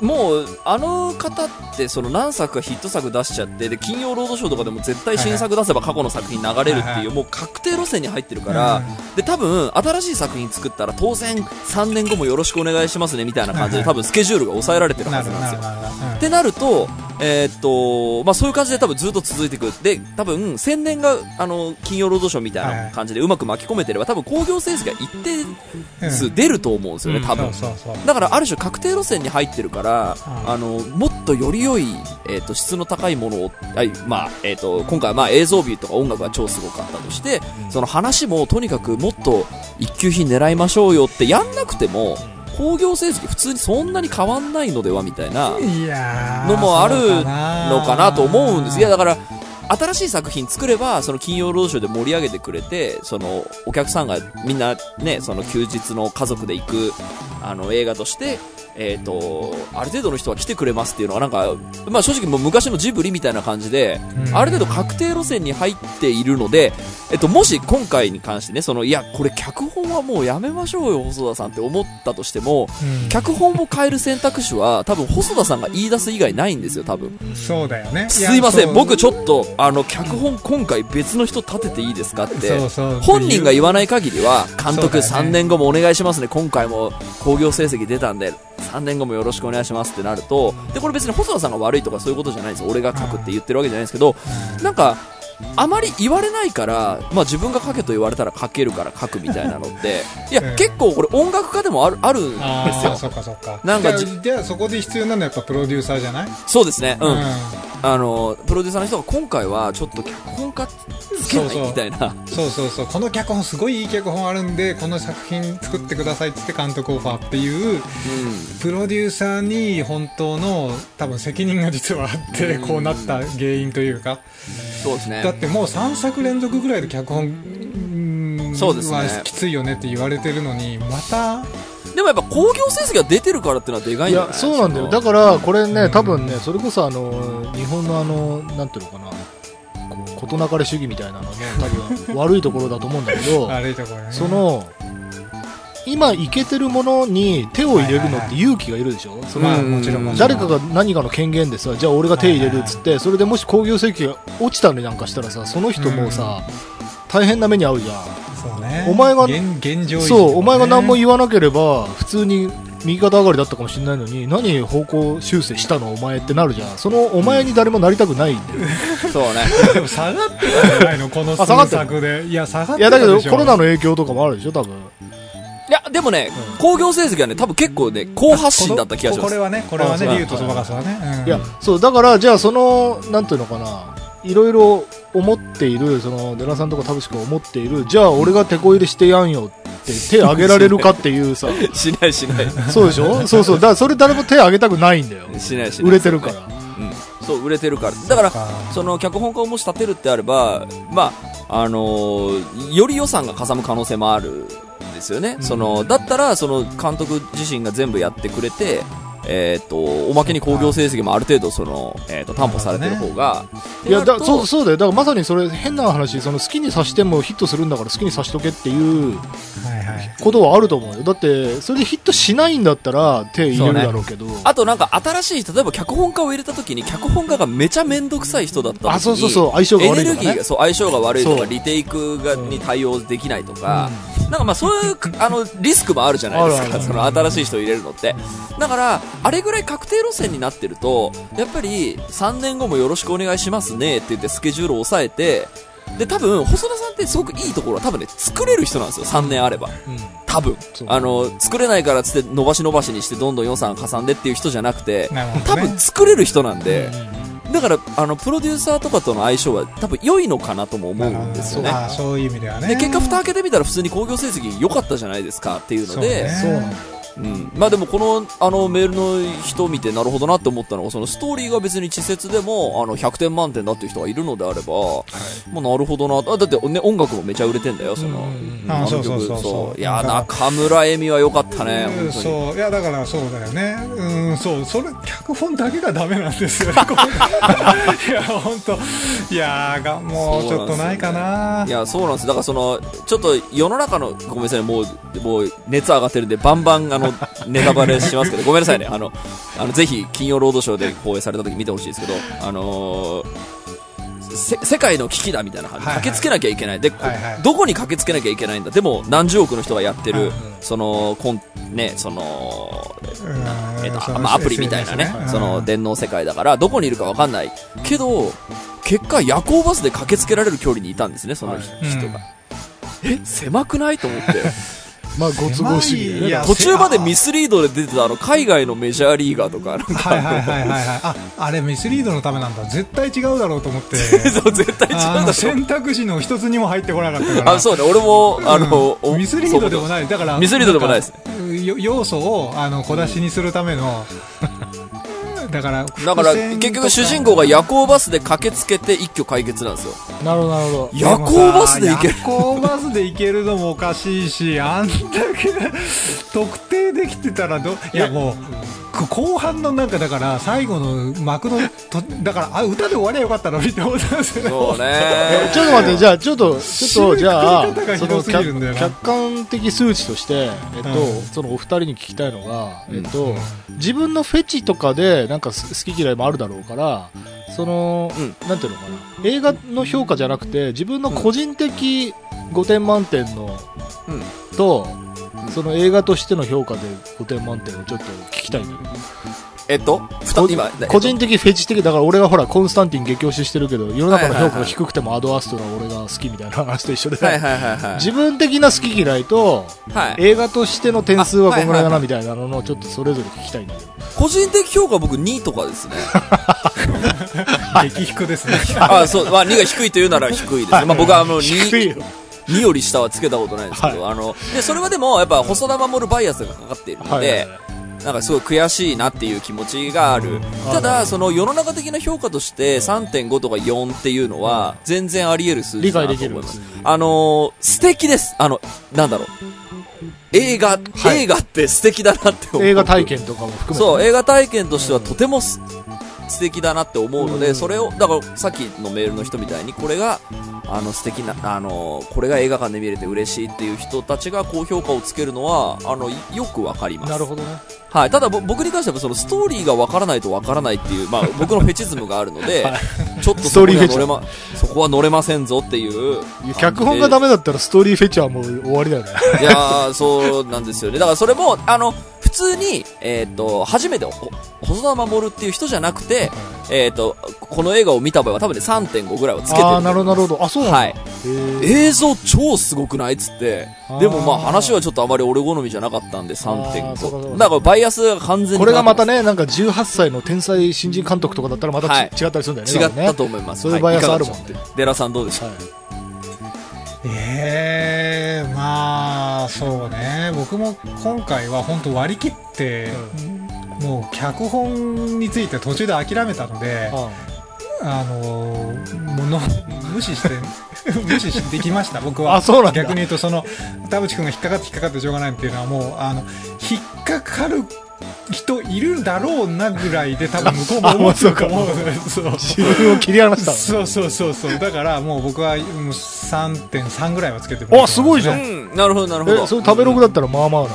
もう、あの方って、その何作かヒット作出しちゃって、で、金曜ロードショーとかでも絶対新作出せば過去の作品流れるっていう、もう確定路線に入ってるから、うんで、多分、新しい作品作ったら、当然、3年後もよろしくお願いしますね、みたいな感じで、多分、スケジュールが抑えられてるはずなんですよ。ってなると、えーっと、まあ、そういう感じで多分ずっと続いていく。で、多分、宣伝が、あの、金曜ロードショーみたいな感じでうまく巻き込めてれば、多分興行成績が一定数出ると思うんですよね、うん多分。だから、ある種確定路線に入ってるから、うんあの、もっとより良い、えーっと、質の高いものを、あいまあ、えーっと、今回はまあ映像美とか音楽が超すごかったとして、その話もとにかくもっと一級品狙いましょうよってやんなくても、興行成績普通にそんなに変わんないのではみたいな。のもあるのかなと思うんです。いや、だから、新しい作品作れば、その金曜ロードショーで盛り上げてくれて、その、お客さんがみんなね、その休日の家族で行く、あの、映画として、えっ、と、ある程度の人は来てくれますっていうのはなんか、まあ正直もう昔のジブリみたいな感じで、うん。ある程度確定路線に入っているので、えっと、もし今回に関してね、その、いや、これ脚本はもうやめましょうよ、細田さんって思ったとしても、うん。脚本を変える選択肢は多分細田さんが言い出す以外ないんですよ、多分。そうだよね。すいません、や僕ちょっと、あの、脚本今回別の人立てていいですかって、そうそう。本人が言わない限りは、監督そうだよね3年後もお願いしますね、今回も興行成績出たんで、3年後もよろしくお願いしますってなると、で、これ別に細田さんが悪いとかそういうことじゃないんですよ。俺が書くって言ってるわけじゃないですけど、なんか、あまり言われないから、まあ自分が書けと言われたら書けるから書くみたいなのって、いや、うん結構これ音楽家でもある、あるんですよ。そっかそっか。なんかじじゃあそこで必要なのはやっぱプロデューサーじゃない？そうですね。うん。うあの、プロデューサーの人が今回はちょっと脚本家つけないそうそうみたいな。そうそうそう。この脚本すごいいい脚本あるんで、この作品作ってくださいっつって監督オファーっていう、うん。プロデューサーに本当の多分責任が実はあって、うんこうなった原因というか。そうですね。だってもう3作連続ぐらいで脚本、うんそうですねはきついよねって言われてるのに、また、でもやっぱ興行成績が出てるからっていうのはでかいんいじゃないや、そうなんだよ。だかから、これね、うん多分ね、それこそあの、日本のあの、なんていうのかな、こう、事なかれ主義みたいなのの、多分、悪いところだと思うんだけど、悪いところね。その、今、いけてるものに手を入れるのって勇気がいるでしょ？その。誰かが何かの権限でさ、じゃあ俺が手入れるっつって、それでもし興行成績が落ちたりなんかしたらさ、その人もさ、大変な目に遭うじゃん。そうね。お前が現現状維持そう、お前が何も言言わなければ、普通に右肩上がりだったかもしれないのに、何方向修正したの？お前ってなるじゃん。そのお前に誰もなりたくないんだよ。そうね。でも下がってたんじゃないの？この数あ下がってる作で。いや、下がっていや、だけどコロナの影響とかもあるでしょ、多分。いや、でもね、興行成績はね、多分結構ね、高発信だった気がします。ここれはね、これはね、竜とそばかすはね。うんいや、そう、だから、じゃあその、なんていうのかな、いろいろ思っている、その、デラさんとか田淵君が思っている、じゃあ俺が手こ入れしてやんよって手挙げられるかっていうさ、しないしない。そうでしょ？そうそう。だからそれ誰も手挙げたくないんだよ。しないしない。売れてるから。うん。そう、売れてるから。だから、その脚本家をもし立てるってあれば、まあ、あのーより予算がかさむ可能性もあるんですよね。その、だったら、その監督自身が全部やってくれて、えっ、と、おまけに興行成績もある程度、その、えっ、と、担保されてる方が、いや、だそう、そうだよ。だからまさにそれ変な話、その好きにさしてもヒットするんだから好きにさしとけっていうはいはい。ことはあると思うよ。だって、それでヒットしないんだったら手入れるだろうけど。あとなんか新しい、例えば脚本家を入れた時に脚本家がめちゃめんどくさい人だった時にあ、そうそうそう。相性がエ悪いとかねネルギーが、。そう、相性が悪いとか、リテイクが、に対応できないとか、なんかまあそういう、あの、リスクもあるじゃないですか、その新しい人を入れるのって。だから、あれぐらい確定路線になってると、やっぱり、3年後もよろしくお願いしますねって言ってスケジュールを抑えて、で、多分、細田さんってすごくいいところは多分ね、作れる人なんですよ、3年あれば。うん。多分。あの、作れないからっつって伸ばし伸ばしにしてどんどん予算かさんでっていう人じゃなくて、多分作れる人なんで、うんだから、あの、プロデューサーとかとの相性は多分良いのかなとも思うんですよね。そういう意味ではね。で、結果蓋開けてみたら普通に興行成績良かったじゃないですかっていうので、そうねそうなん。まあでもこの、あの、メールの人を見てなるほどなって思ったのが、そのストーリーが別に稚拙でも、あの、100点満点だっていう人がいるのであれば、まあなるほどな。あだってね、音楽もめちゃ売れてんだよ、その。うんあの曲そうそうそう。そう。いや、中村恵美は良かったね。そういやだからそうだよね。うんそう。それ脚本だけがダメなんですよね。いや本当。いやーがもうちょっとないかな。いや、そうなんです。だからその、ちょっと世の中の、ごめんなさい、もう、もう熱上がってるんで、バンバン、あの、ネタバレしますけど、ごめんなさいね。あの、あの、ぜひ、金曜ロードショーで放映された時見てほしいですけど、あのーせ世界の危機だみたいな感じではいはい。駆けつけなきゃいけない。で、はいはい。どこに駆けつけなきゃいけないんだ。でも、何十億の人がやってる、うんその、こん、ね、その、うん。えっと、そのまあ、アプリみたいなね。ね。その電脳世界だから、どこにいるかわかんない。けど、結果、夜行バスで駆けつけられる距離にいたんですね、その人が。え、狭くない？と思って。まあ、ご都合主義だよね。いや途中までミスリードで出てたあの、海外のメジャーリーガーとか、はいはいはいはいはい。ああれミスリードのためなんだ。絶対違うだろうと思って。そう絶対違うだろ。選択肢の一つにも入ってこなかったから。あ、そうね、俺も、あの、おうん。ミスリードでもない。だからミスリードでもないです。要素をあの小出しにするためのだからだから、結局主人公が夜行バスで駆けつけて一挙解決なんですよ。なるほど、なるほど。夜行バスで行ける。夜行バスで行けるのもおかしいしあんだけ 特定できてたらどいやもうこ後半のなんかだから最後の幕のとだからあ歌で終わりゃよかったのにって思ったんですよね。そうね。ちょっと待って、じゃあ、ちょっと、ちょっと、じゃあその客客観的数値として、えっと、うん。そのお二人に聞きたいのが、うん。えっと、自分のフェチとかで、なんかす好き嫌いもあるだろうから、その、うん。なんていうのかな、映画の評価じゃなくて、自分の個人的5点満点の、うん。と、うんその映画としての評価で5点満点をちょっと聞きたいんだけど。えっと、個人的フェチ的だから俺がほらコンスタンティン激推ししてるけど世の中の評価が低くてもアドアストラ俺が好きみたいな話と一緒で、はいはいはいはい。自分的な好き嫌いとはい。映画としての点数はこんぐらいだないみたいなののちょっとそれぞれ聞きたいんだけど個人的評価僕2とかですね。激低ですね あ、そう、まあ2が低いというなら低いですね。まあ僕はあの2、低いよ2より下はつけたことないですけど、あの、で、それはでもやっぱ細田守るバイアスがかかっているので、なんかすごい悔しいなっていう気持ちがある。ただ、その世の中的な評価として3.5とか4っていうのは全然あり得る数字だなと思います。あのー素敵です。あの、なんだろう。映画、はい映画って素敵だなって思う。映画体験とかも含めてそう、映画体験としてはとてもす素敵だなって思うので、うんそれを、だからさっきのメールの人みたいに、これが、あの素敵な、あの、これが映画館で見れて嬉しいっていう人たちが高評価をつけるのは、あの、よくわかります。なるほどねはい。ただぼ僕に関してはそのストーリーがわからないとわからないっていう、まあ 僕のフェチズムがあるので、ちょっとスそこにはトーリーフェチ乗れま、そこは乗れませんぞっていう。脚本がダメだったらストーリーフェチはもう終わりだよねいやー、そうなんですよね。だからそれも、あの、普通に、えっ、と、初めて、ほ細田守っていう人じゃなくて、えっ、と、この映画を見た場合は多分ね3.5ぐらいはつけてる。ああなるほどなるほど。あそうなはい。映像超すごくないっつって。でもまあ話はちょっとあまり俺好みじゃなかったんであーそうかそう3.5。か。だからバイアスが完全に。これがまたねなんか18歳の天才新人監督とかだったらまたち、はい。違ったりするんだよね違ったと思います。そういうバイアスあるもんね。デラさんどうでしょう。はい。ええまあまあそうね僕も今回は本当割り切って、もう脚本について途中で諦めたので、ああ。のーもの無視して 無視してきました僕は。あそうなんだ。逆に言うとその田淵君が引っかかって引っかかってしょうがないっていうのはもうあの引っかかる人いるだろうなぐらいで多分向こうも思ってると思うそう自分を切り離したそうそうそうそう。だからもう僕はもう3.3ぐらいはつけてあすごいじゃうんん、なるほど、なるほど。えそれ食べログだったらまあまあな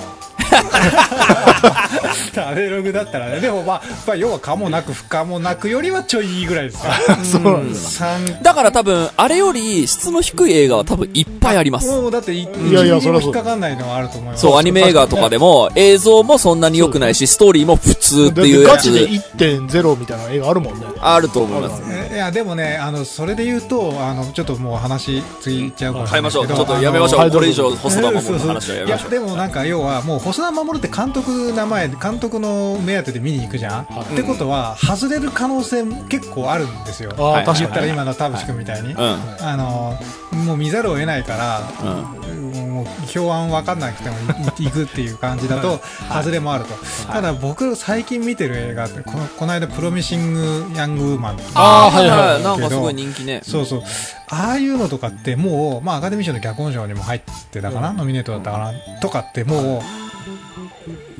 食べログだったらねでもまあ、まあ、要は可もなく不可もなくよりはちょいいいぐらいですよ そうなんだ3だから多分、あれより質の低い映画は多分いっぱいあります。もうだっていいやいやそりゃそう引っかかんないのはあると思いますそう、アニメ映画とかでも、映像もそんなに良くないし、ストーリーも普通っていうやてガチでつ、1.0みたいな映画あるもんねあると思います。えいやでもねあのそれで言うとあのちょっともう話次いっちゃうかもし変えましょう。れないですけどちょっとやめましょう。これ以上、細田守の話はやめましょう。いやでもなんか要はもう細田守って監督名前監督の目当てで見に行くじゃん、ってことは外れる可能性結構あるんですよ。言ったから今の田淵君みたいに、うん。あのもう見ざるを得ないから、うん。もう評判分かんなくてもい 行くっていう感じだと外れもあると、ただ僕最近見てる映画ってこのこの間「プロミシング・ヤング・ウーマン」あーはいはい。はい。なんかすごい人気ね。そうそう。ああいうのとかってもう、まあ、アカデミー賞の脚本賞にも入ってたかな、ノミネートだったかな？とかってもう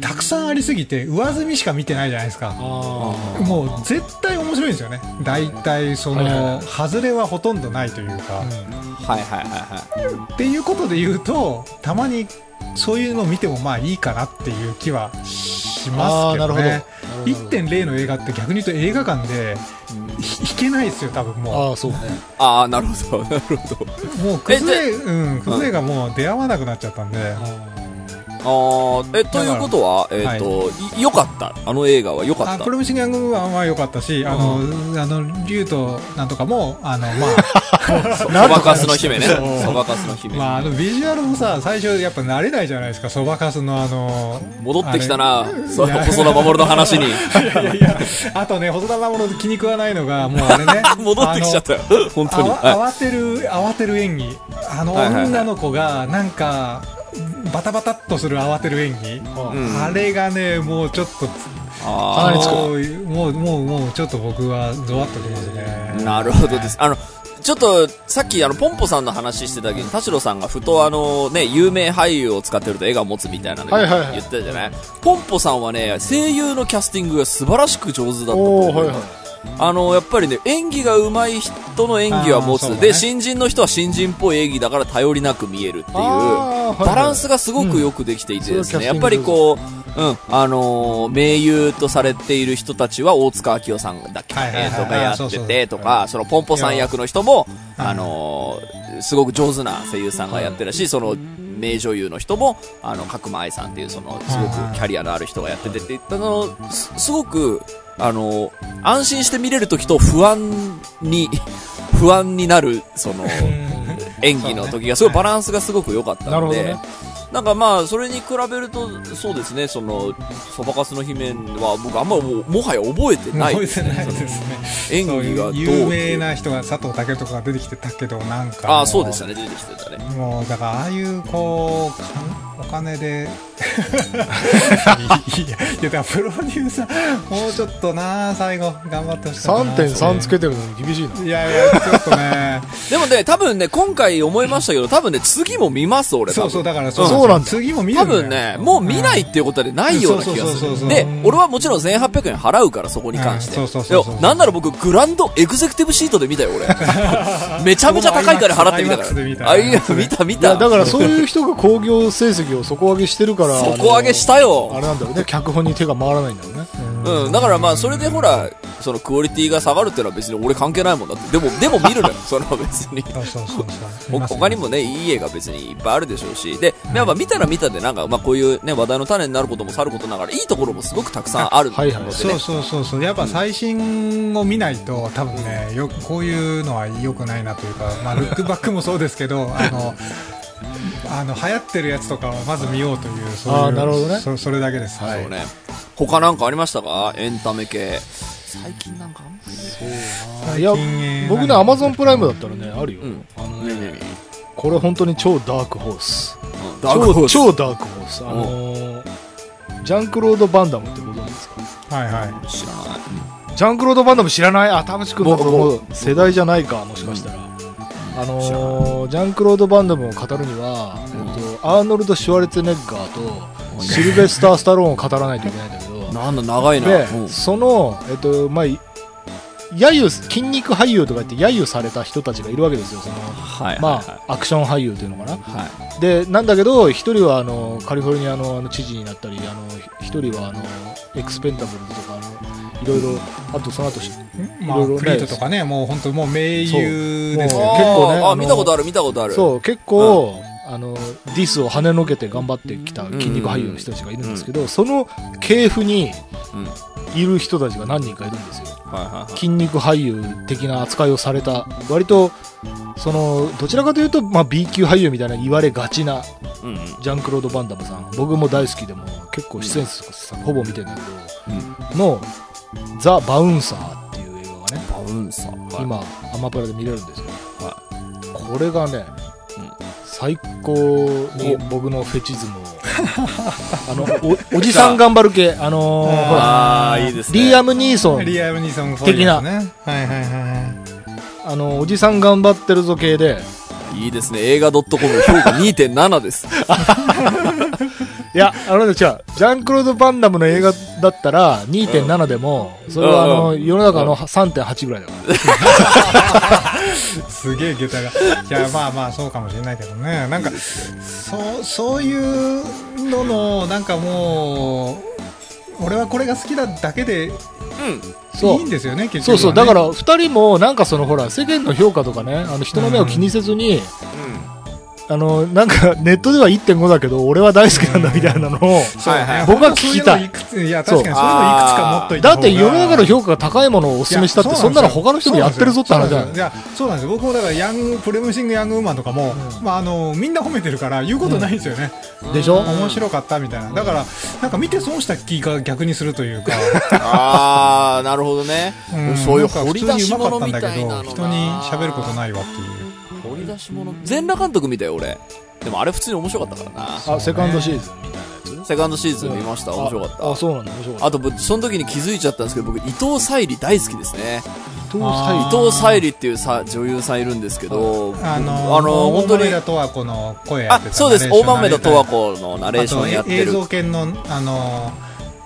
たくさんありすぎて上積みしか見てないじゃないですか。あもう絶対面白いんですよね。大体その外れはほとんどないというか、はいはいはいはっていうことで言うとたまにそういうのを見てもまあいいかなっていう気はしますけどね。ほど。1.0の映画って逆に言うと映画館でひ弾けないですよ多分もああそうね。い。ああ、なるほど。なるほど。うもう崩れうん崩れがもう出会わなくなっちゃったんで、あーえ、ということは、えっと、い良かった。あの映画は良かったあプ。ロミシング・ヤング・ウーマンは良かったし、あの、あの、竜となんとかも、あの、まあ、そばかすの姫ね。そばかすの姫。まあ、あの、ビジュアルもさ、最初やっぱ慣れないじゃないですか、そばかすのあの、戻ってきたなそ細田守の話に。いやいやあとね、細田守の気に食わないのが、もうあれね 戻ってきちゃったよ。本当に。慌てる、慌てる演技。あの女の子が、なんか、バタバタっとする慌てる演技。うん。あれがね、もうちょっと、あもう、もう、もう、ちょっと僕はゾワッときますね。ーなるほどです。あの、ちょっと、さっき、あの、ポンポさんの話してた時に、田代さんがふと、あの、ね、有名俳優を使ってると絵が持つみたいなのはいはいはい。言ってたじゃない？ポンポさんはね、声優のキャスティングが素晴らしく上手だったとお思う。おはいはいあの、やっぱりね、演技が上手い人の演技は持つ。ね。で、新人の人は新人っぽい演技だから頼りなく見えるっていう、バランスがすごくよくできていてですね、うん。やっぱりこう、うん、あのー名優とされている人たちは大塚明夫さんだっけ、はいはいはい。えーとかやっててとか、そのポンポさん役の人も、あのーすごく上手な声優さんがやってるし、その、名女優の人も、あの、角間愛さんっていう、その、すごくキャリアのある人がやっててって言ったの、すすごく、あの、安心して見れる時と不安に、不安になる、その、演技の時が、すごいバランスがすごく良かったので、なんかまあ、それに比べると、そうですね、その、そばかすの姫は、僕あんまもう、もはや覚えてない覚えてですね。ないですね。演技がどう有名な人が佐藤健とかが出てきてたけど、なんか。ああ、そうでしたね、出てきてたね。もう、だから、ああいう、こう、お金で。いや、いや、だからプロデューサー、もうちょっとな、最後、頑張ってほしかったな。3.3つけてるのに厳しいないやいや、ちょっとね。でもね、多分ね、今回思いましたけど、多分ね、次も見ます、俺。そうそう、だからそうなんだ次も見る多んだよ分ね、もう見ないっていうことでないような気がする。で、俺はもちろん1800円払うから、そこに関して。なんなら僕、グランドエグゼクティブシートで見たよ、俺。めちゃめちゃ高いから払ってみたから。あ、いや、見た見た。だからそういう人が 興行成績を底上げしてるから底上げしたあよのあ。れなんだろうね脚本に手が回らないんだろうねうん、だからまあ、それでほら、そのクオリティが下がるっていうのは別に俺関係ないもんだって。でも、でも見るのよ、それは別に。他にもね、いい映画別にいっぱいあるでしょうし、で、やっぱ見たら見たでなんか、まあこういうね、話題の種になることもさることながら、いいところもすごくたくさんあるのでね。はいはいそうそうそうそう。やっぱ最新を見ないと多分ねよこういうのは良くないなというか、まあ、ルックバックもそうですけどあのあの流行ってるやつとかをまず見ようというそういうあーなるほどね。そそれだけです、はいそうね。他なんかありましたか？エンタメ系。最近なんかあんまり。いや最近えー僕ね何アマゾンプライムだったらねあるよ、うん。あのね。ねこれ本当に超ダークホース。超、ダークホース。超ダークホース。あのージャンクロード・バンダムってご存知ですか？はいはい。知らない。ジャンクロード・バンダム知らない？あ、田淵君の僕もう世代じゃないか、もしかしたら。あのージャンクロード・バンダムを語るには、えっと、アーノルド・シュワルツェネッガーとシルベスター・スタローンを語らないといけないんだけど、なんだ、長いな。でうん、その、えっと、まあ、揶揄、筋肉俳優とか言って揶揄された人たちがいるわけですよ、その、はい。まはいあ、アクション俳優というのかな。はい。で、なんだけど、一人はあの、カリフォルニアのあの知事になったり、あの、一人はあの、エクスペンタブルズとか、あの、いろいろ、あとその後し、まあ、いろいろねクリートとかね、もう本当もう名優ですよ結構ねあ見たことある、見たことある。そう、結構、あの、ディスを跳ねのけて頑張ってきた筋肉俳優の人たちがいるんですけど、その系譜にうん。いる人たちが何人かいるんですよ。筋肉俳優的な扱いをされた、割と、その、どちらかというと、まあ、B 級俳優みたいな言われがちな。ジャンクロード・バンダムさん。僕も大好きでも、結構出演数さ、ほぼ見てんだけうん。ど、の、ザ・バウンサーっていう映画がね、バウンサー。今、アマプラで見れるんですよ。はこれがね、うん最高に僕のフェチズムを、あの、おおじさん頑張る系、あのーほら、ああ、いいですね。リーアム・ニーソン、リアム・ニーソンっぽいやつね。はいはいはい。あの、おじさん頑張ってるぞ系で、いいですね。映画 .com 評価2.7です。いや、あのね、違う。ジャンクロード・バンダムの映画だったら2.7でも、それはあの、世の中の3.8ぐらいだから。すげえ下駄が。いや、まあまあ、そうかもしれないけどね。なんか、そう、そういうのの、なんかもう、俺はこれが好きだだけでいいんですよね、結局はね、そうそう、だから二人もなんかそのほら、世間の評価とかね、あの人の目を気にせずに、あの、なんかネットでは1.5だけど、俺は大好きなんだみたいなのを、僕は聞きたい。いくついや、確かにそう。いうのいくつか持っといた方が。だって世の中の評価が高いものをお勧めしたって、そんなの他の人もやってるぞって話じゃないそうなんですよ。いや、そうなんですよ。僕もだから、ヤング、プレムシング・ヤング・ウーマンとかも、まあ、あの、みんな褒めてるから、言うことないんですよね。でしょ？面白かったみたいな。だから、なんか見て損した気が逆にするというか、ああ、なるほどね。うん。そういう掘り出し物み普通にうまかったんだけど、たいな人に喋ることないわっていう。掘り出し物。全裸監督見たよ、俺。でもあれ普通に面白かったからな。あ、セカンドシーズンみたいなやつセカンドシーズン見ました。面白かった。あ、そうなんだ、面白かった。あと、僕その時に気づいちゃったんですけど、僕、伊藤沙莉大好きですね。伊藤沙伊藤沙莉っていうさ女優さんいるんですけど、あの、あの本当に大豆田子の声って、たそうです。大豆田十和子のナレーションやってる映。像犬の、あの、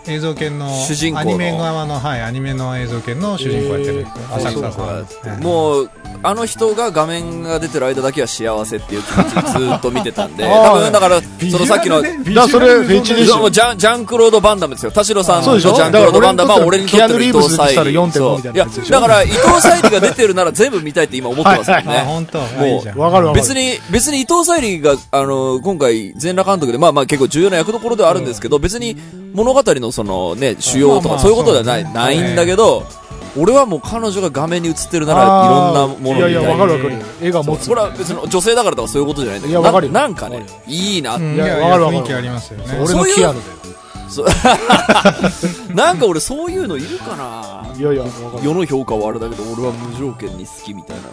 映像犬の、主人公の。アニメ側の、はい、アニメの映像犬の主人公やってる、えー浅草さ。んはいもう、あの人が画面が出てる間だけは幸せっていう気持ちでずーっと見てたんで、多分だから、そのさっきの、ねだそれフェチでしょ。もうジャンジャンクロード・バンダムですよ。田代さんそうでしょ。のジャンクロード・バンダム。は俺にとっての伊藤沙キアヌリーブスにしたら莉。4.5そう。みたいいやだから伊藤沙莉が出てるなら全部見たいって今思ってますよあ、ね。本当。あもう。別に、別に伊藤沙莉が、あの、今回、全裸監督で、まあまあ結構重要な役どころではあるんですけど、別に物語のそのね、主要とかそういうことではない、ないんだけど、俺はもう彼女が画面に映ってるならいろんなものみたいいやいや、わかるわかうる。絵が持つ。これは別に女性だからとかそういうことじゃないんだけど、いやわかるよななんかねいいなってうん、いやいや、わかるわかる雰囲気ありますよね。俺のキアヌだよ。なんか俺そういうのいるかないやいや、わかる。世の評価はあれだけど、俺は無条件に好きみたいなの。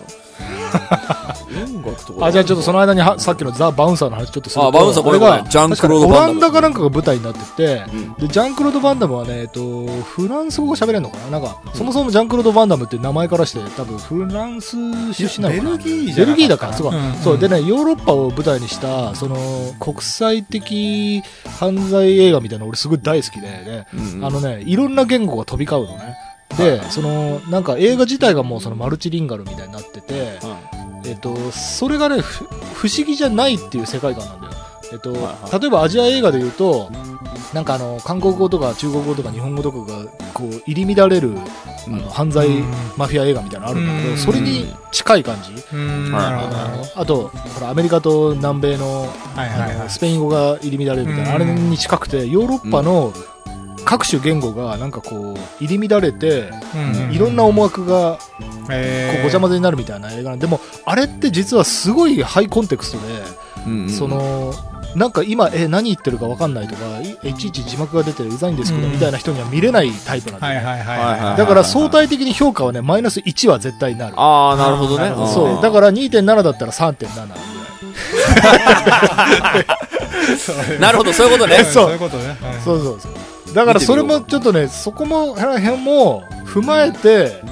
音楽とか。あ、じゃあちょっとその間にはさっきのザ・バウンサーの話ちょっとすると。あバウンサーごめん。俺がジャンクロードバンダムオランダかなん。かが舞台になってて、うん。で、ジャンクロード・バンダムはね、えっと、フランス語が喋れるのかななん。か、そもそもジャンクロード・バンダムって名前からして、多分フランス出身なのかなベルギーじゃベルギーだから、そうか、うん。そう。でね、ヨーロッパを舞台にした、その、国際的犯罪映画みたいなの俺すごい大好きで、ね、うん。あのね、いろん。な言語が飛び交うのね。で、その、なんか映画自体がもうそのマルチリンガルみたいになってて、えっと、それがね、ふ不思議じゃないっていう世界観なんだよ。えっと、はいは例えばアジア映画で言うと、なんかあの、韓国語とか中国語とか日本語とかが、こう、入り乱れる、あの、犯罪うん。マフィア映画みたいなのあるんだけど、うん。それに近い感じ。あのあと、ほら、アメリカと南米の、はいはいはい。あのスペイン語が入り乱れるみたいな、うん。あれに近くて、ヨーロッパの各種言語がなんかこう、入り乱れて、うんいろんな思惑がえーこうごちゃ混ぜになるみたいな映画なんで、でも、あれって実はすごいハイコンテクストで、うんうんその、なんか今、え、何言ってるか分かんないとか、いいちいち字幕が出てうざいんですけど、うんみたいな人には見れないタイプなんで、はいはいはいはいはいはい。だから相対的に評価はね、マイナス1は絶対になる。ああ、なるほどね。そう。だから2.7だったら3.7ぐらい。なるほど、そういうことね。そうそういうことね。はいそうそうそう。だからそれもちょっとね、そこも、ら辺も踏まえて、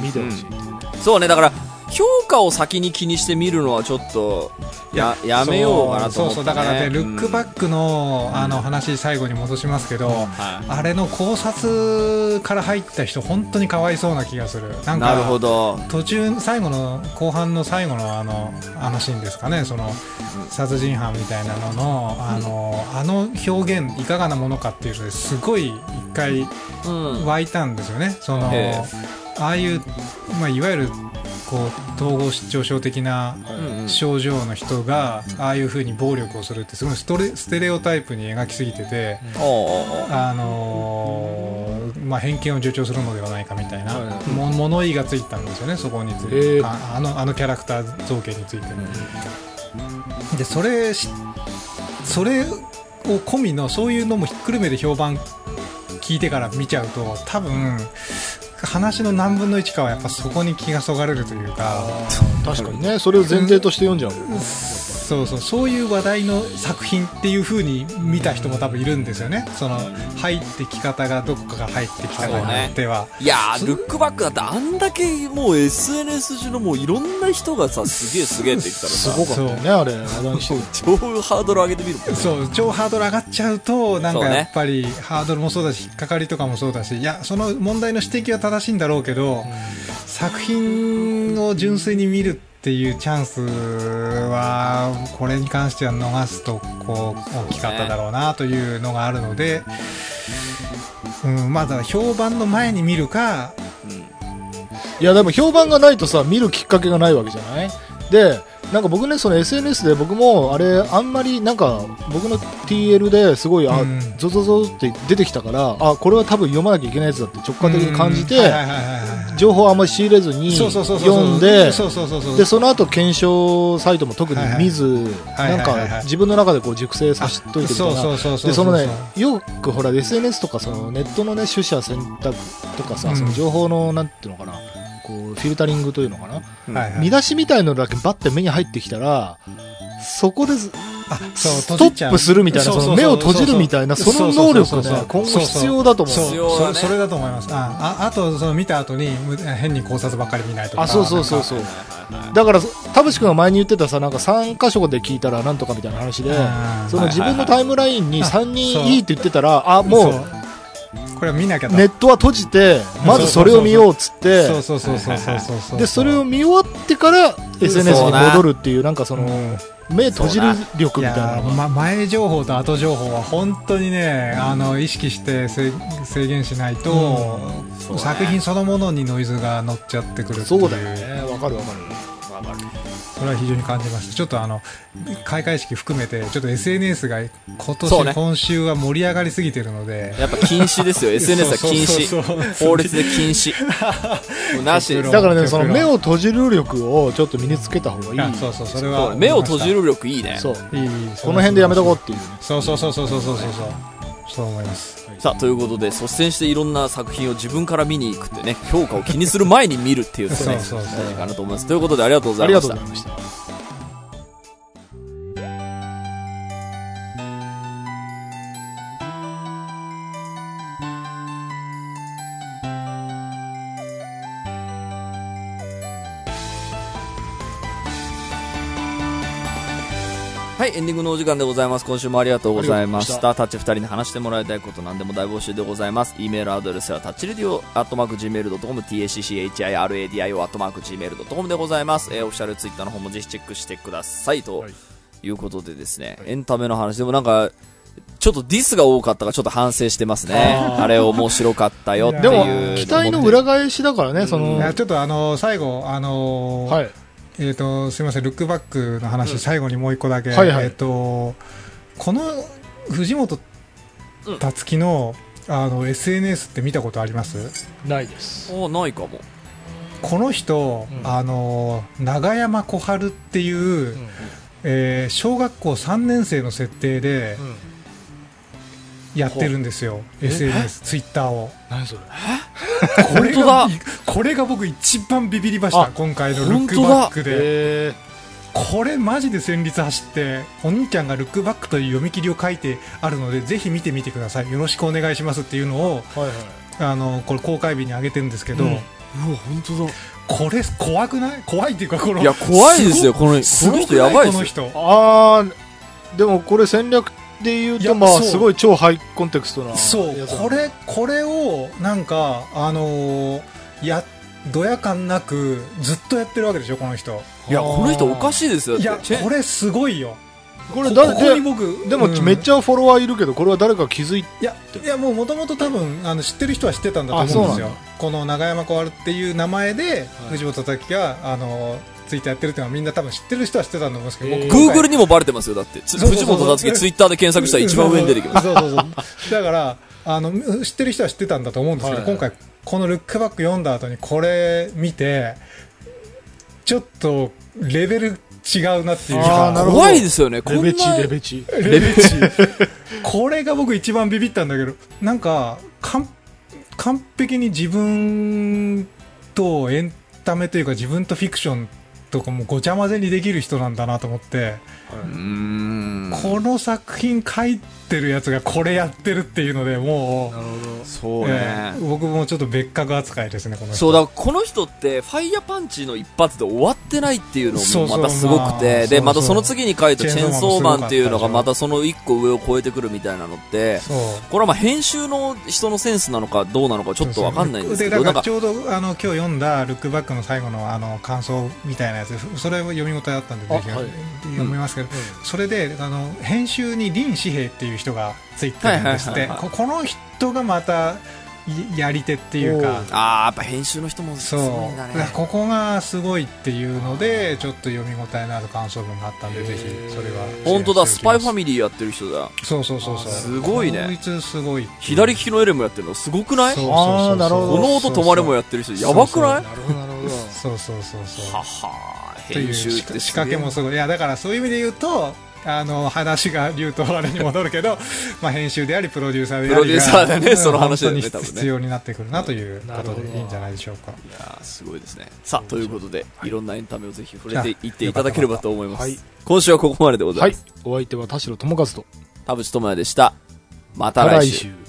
見てほしい。そうね、だから、評価を先に気にして見るのはちょっと、や、やめようかなとそう思って、ね。そうだからね、ルックバック。クの、あの話最後に戻しますけど、はいあれの考察から入った人本当にかわいそうな気がするなんかなるほど。途中最後の後半の最後のあのあのシーンですかねその殺人犯みたいなののあのあの表現いかがなものかっていうのですごい一回うん。湧いたんですよねそのえああいう、まあ、いわゆるこう統合失調症的な症状の人がああいう風に暴力をするってすごいストレステレオタイプに描きすぎてて、あのーまあ、偏見を助長するのではないかみたいな、も物言いがついたんですよねそこについて、へー。ああのあのキャラクター造形について、でそれしそれを込みのそういうのもひっくるめて評判聞いてから見ちゃうと多分話の何分の1かはやっぱそこに気がそがれるというか確かにね、それを前提として読んじゃううん。そうそうそういう話題の作品っていう風に見た人も多分いるんですよね。その入ってき方がどこかが入ってきたかによっては、いやー、ルックバックだってあんだけもう SNS 上のもういろんな人がさ、すげえすげえって言ったらさ、すごかったよね、あれ。超ハードル上げてみるそう超ハードル上がっちゃうとなんかやっぱりハードルもそうだし引っかかりとかもそうだしいやその問題の指摘は正しいんだろうけど、作品を純粋に見るってていうチャンスはこれに関しては逃すとこう大きかっただろうなというのがあるので、うん、まだ評判の前に見るかいや、でも評判がないとさ、見るきっかけがないわけじゃない？で、なんか僕ね、その SNS で僕も、あれ、あんまり、なんか、僕の TL ですごい、あうん、ゾゾゾって出てきたから、あ、これは多分読まなきゃいけないやつだって直感的に感じて、情報をあんまり仕入れずに読んで、で、その後検証サイトも特に見ず、はいなんか自分の中でこう熟成させといてみたいな。で、そのね、よくほら、SNS とかそのネットのね、取捨選択とかさ、うん。その情報の、なんていうのかな、こう、フィルタリングというのかな、はいはい。見出しみたいのだけバッて目に入ってきたら、そこでずあそうストップするみたいな、その目を閉じるみたいな、その能力ね、今後必要だと思う。そう必要だね。そそれだと思います？あああとその見た後にむ変に考察ばっかり見ないとか。あ、そうそうそう。そう。だから、田淵君が前に言ってたさ、なんか3箇所で聞いたらなんとかみたいな話でうん、その自分のタイムラインに3そう人い。いって言ってたら、あ、もう、これは見なきゃだ。ネットは閉じて、まずそれを見ようっつって、そうそうそうそうそうで、それを見終わってから SNS に戻るっていう、なんかその、うん。目閉じる力いみたいな。ま、前情報と後情報は本当にねあの意識して制制限しないと、そうね。作品そのものにノイズが乗っちゃってくるそうだよね。わかるわかる。わかるそれは非常に感じましたちょっとあの開会式含めてちょっと SNS が今年、ね今週は盛り上がりすぎてるのでやっぱ禁止ですよ。SNS は禁止。法律で禁止。なし。だからね、その目を閉じる力をちょっと身につけた方がいい。あそうそうそれはね目を閉じる力いいね。そう。いいいいこの辺でやめとこうっていうね。そうそうそうそうそうそうそうそうそう思いますさあ、ということで、率先していろんな作品を自分から見に行くってね、評価を気にする前に見るっていうのがね、大事かなと思います。ということで、あり。がとうございました。はい、エンディングのお時間でございます。今週もありがとうございまし。たタッチ二人に話してもらいたいこと何でも大募集でございます。e メールアドレスはタッチレディオアットマーク Gmail.com、tacchiradio アットマーク Gmail.com でございます。えーオフィシャルツイッターの方もぜひチェックしてください。とはいいうことでですね、エンタメの話でもなんか、ちょっとディスが多かったからちょっと反省してますね。あれ面白かったよっていうでも期待の裏返しだからね、その、ちょっとあの最後あのはい。えー、とすみません、ルックバックの話、最後にもう一個だけ、はいはい。えー、とこの藤本つ樹の,、あの SNS って見たことあります？ないです。おないかも。この人、うん。あの長山小春っていう、うん。えー小学校3年生の設定でうんやってるんですよ、え？SNS、ツイッターを。何それ？これがこれが僕一番ビビりました、あ今回のルックバックで。えこれマジで戦慄走ってお兄ちゃんがルックバックという読み切りを書いてあるのでぜひ見てみてください。よろしくお願いしますっていうのをはいはい。あのこれ公開日に上げてるんですけど、うん。うわ、本当だ。これ怖くない？怖いっていうかこのいや、怖いですよ、この、この人やばいですよ。人。あー、でもこれ戦略で言うと、まあ、すごい超ハイコンテクストな。そう。これこれをなんかあのーやドヤ感なくずっとやってるわけでしょこの人。いや、この人おかしいですよ。いやこれすごいよ。これ誰ここにで、僕でもうんめっちゃフォロワーいるけど、これは誰か気づいいやいやもうもともと多分あの知ってる人は知ってたんだとあ思うんですよ。この長山小春っていう名前で、い。藤本叩があのツイッターやってるってのはみんな多分知ってる人は知ってたと思うんですけど、僕今回 Google にもバレてますよ、だって。藤本達樹ツイッターで検索したら一番上に出てきます。そうそうそう。だからあの知ってる人は知ってたんだと思うんですけど、はい。はい今回このルックバック読んだ後にこれ見てちょっとレベル違うなっていうか。あーなるほど。怖いですよね、こんな。レベチ、レベチ。レベチ。これが僕一番ビビったんだけどなんか完完璧に自分とエンタメというか自分とフィクションとかもごちゃ混ぜにできる人なんだなと思って。この作品書いてるやつがこれやってるっていうのでもうなるほど。そうえねー。僕もちょっと別格扱いですねこの人。そうだ、この人って、ファイヤーパンチの一発で終わってないっていうのもまたすごくまあて、で、またその次に書いたチェーンソーマンっていうのがまたその一個上を超えてくるみたいなのって、これはまあ編集の人のセンスなのかどうなのかちょっとわかんないんですけど、ち、ょうどあの今日読んだルックバックの最後のあの感想みたいなやつそれを読み応えあったんでぜひあはい。読みますけど、それであの編集に林志平っていう人がついてるんですって。ここの人がまたいやり手っていうか。あー、やっぱ編集の人もすそうごいんだね。ここがすごいっていうのでちょっと読み応えのある感想文があったんでぜひそれは。本当だ、スパイファミミリーやってる人だ。そうそうそうそう。すごいね。こいつすごい左利きのエレンもやってるのすごくない？そうこそうそうそう。あーなるほど。の音止まれもやってる人、やばくない？なるほど、なるほど。そうそうそうそうははという編集って仕掛けもすごい。いやだからそういう意味で言うとあの話が竜とあれに戻るけど まあ編集でありプロデューサーでありがプロデューサーだねうんその話だよね必要になってくるなということでいいんじゃないでしょうかいやーすごいですね。さあ、ということで、いろんなエンタメをぜひ触れていっていただければと思います。はい今週はここまででございはいます。。お相手は田代智和と、田淵智也でした。また来。週。